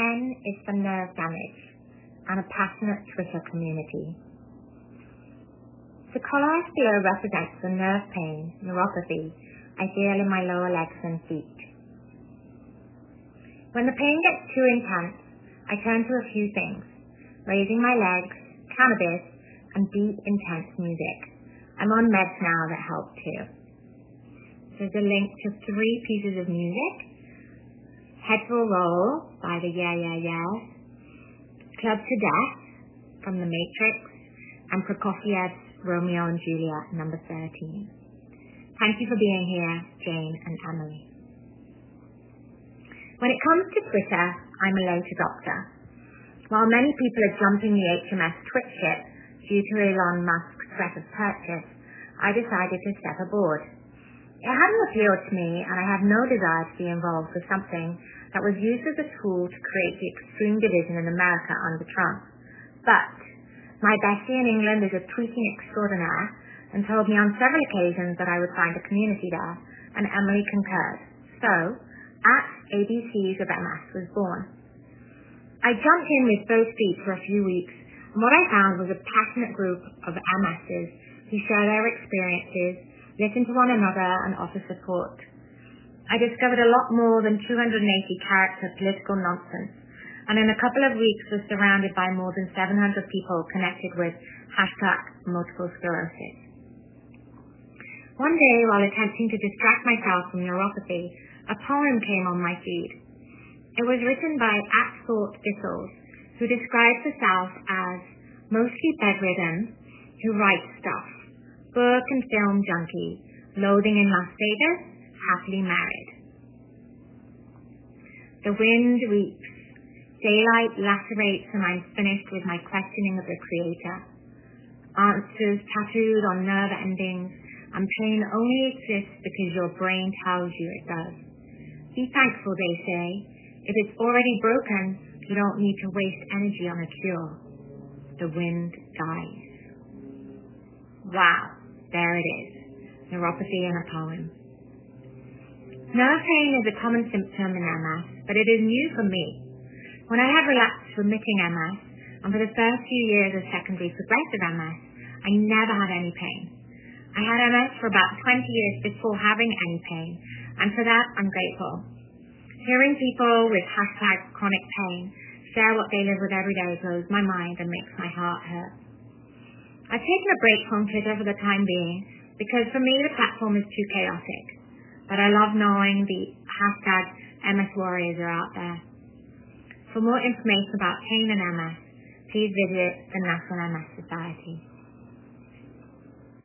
N is for nerve damage and a passionate Twitter community. The colour I represents the nerve pain, neuropathy, I feel in my lower legs and feet. When the pain gets too intense, I turn to a few things, raising my legs, cannabis, and deep, intense music. I'm on meds now that help too. There's a link to three pieces of music. A Roll by the Yeah Yeah Yeahs, Clubbed to Death from The Matrix, and Prokofiev's Romeo and Juliet number 13. Thank you for being here, Jane and Emily. When it comes to Twitter, I'm a late adopter. While many people are jumping the HMS Twitch ship due to Elon Musk's threat of purchase, I decided to step aboard. It hadn't appealed to me, and I had no desire to be involved with something that was used as a tool to create the extreme division in America under Trump. But my bestie in England is a tweeting extraordinaire, and told me on several occasions that I would find a community there, and Emily concurred. So, at ABCs of MS was born. I jumped in with both feet for a few weeks, and what I found was a passionate group of MSs who share their experiences, listen to one another, and offer support. I discovered a lot more than 280 character political nonsense, and in a couple of weeks was surrounded by more than 700 people connected with hashtag multiple sclerosis. One day, while attempting to distract myself from neuropathy, a poem came on my feed. It was written by At Thought Thistles, who describes herself as mostly bedridden, who writes stuff, book and film junkie, loathing in Las Vegas, happily married. The wind weeps, daylight lacerates, and I'm finished with my questioning of the Creator. Answers tattooed on nerve endings and pain only exists because your brain tells you it does. Be thankful, they say. If it's already broken, you don't need to waste energy on a cure. The wind dies. Wow, there it is. Neuropathy in a poem. Nerve pain is a common symptom in MS, but it is new for me. When I had relapsed remitting MS, and for the first few years of secondary progressive MS, I never had any pain. I had MS for about 20 years before having any pain, and for that I'm grateful. Hearing people with hashtag chronic pain share what they live with every day blows my mind and makes my heart hurt. I've taken a break from Twitter for the time being because for me the platform is too chaotic. But I love knowing the hashtag MS warriors are out there. For more information about pain and MS, please visit the National MS Society.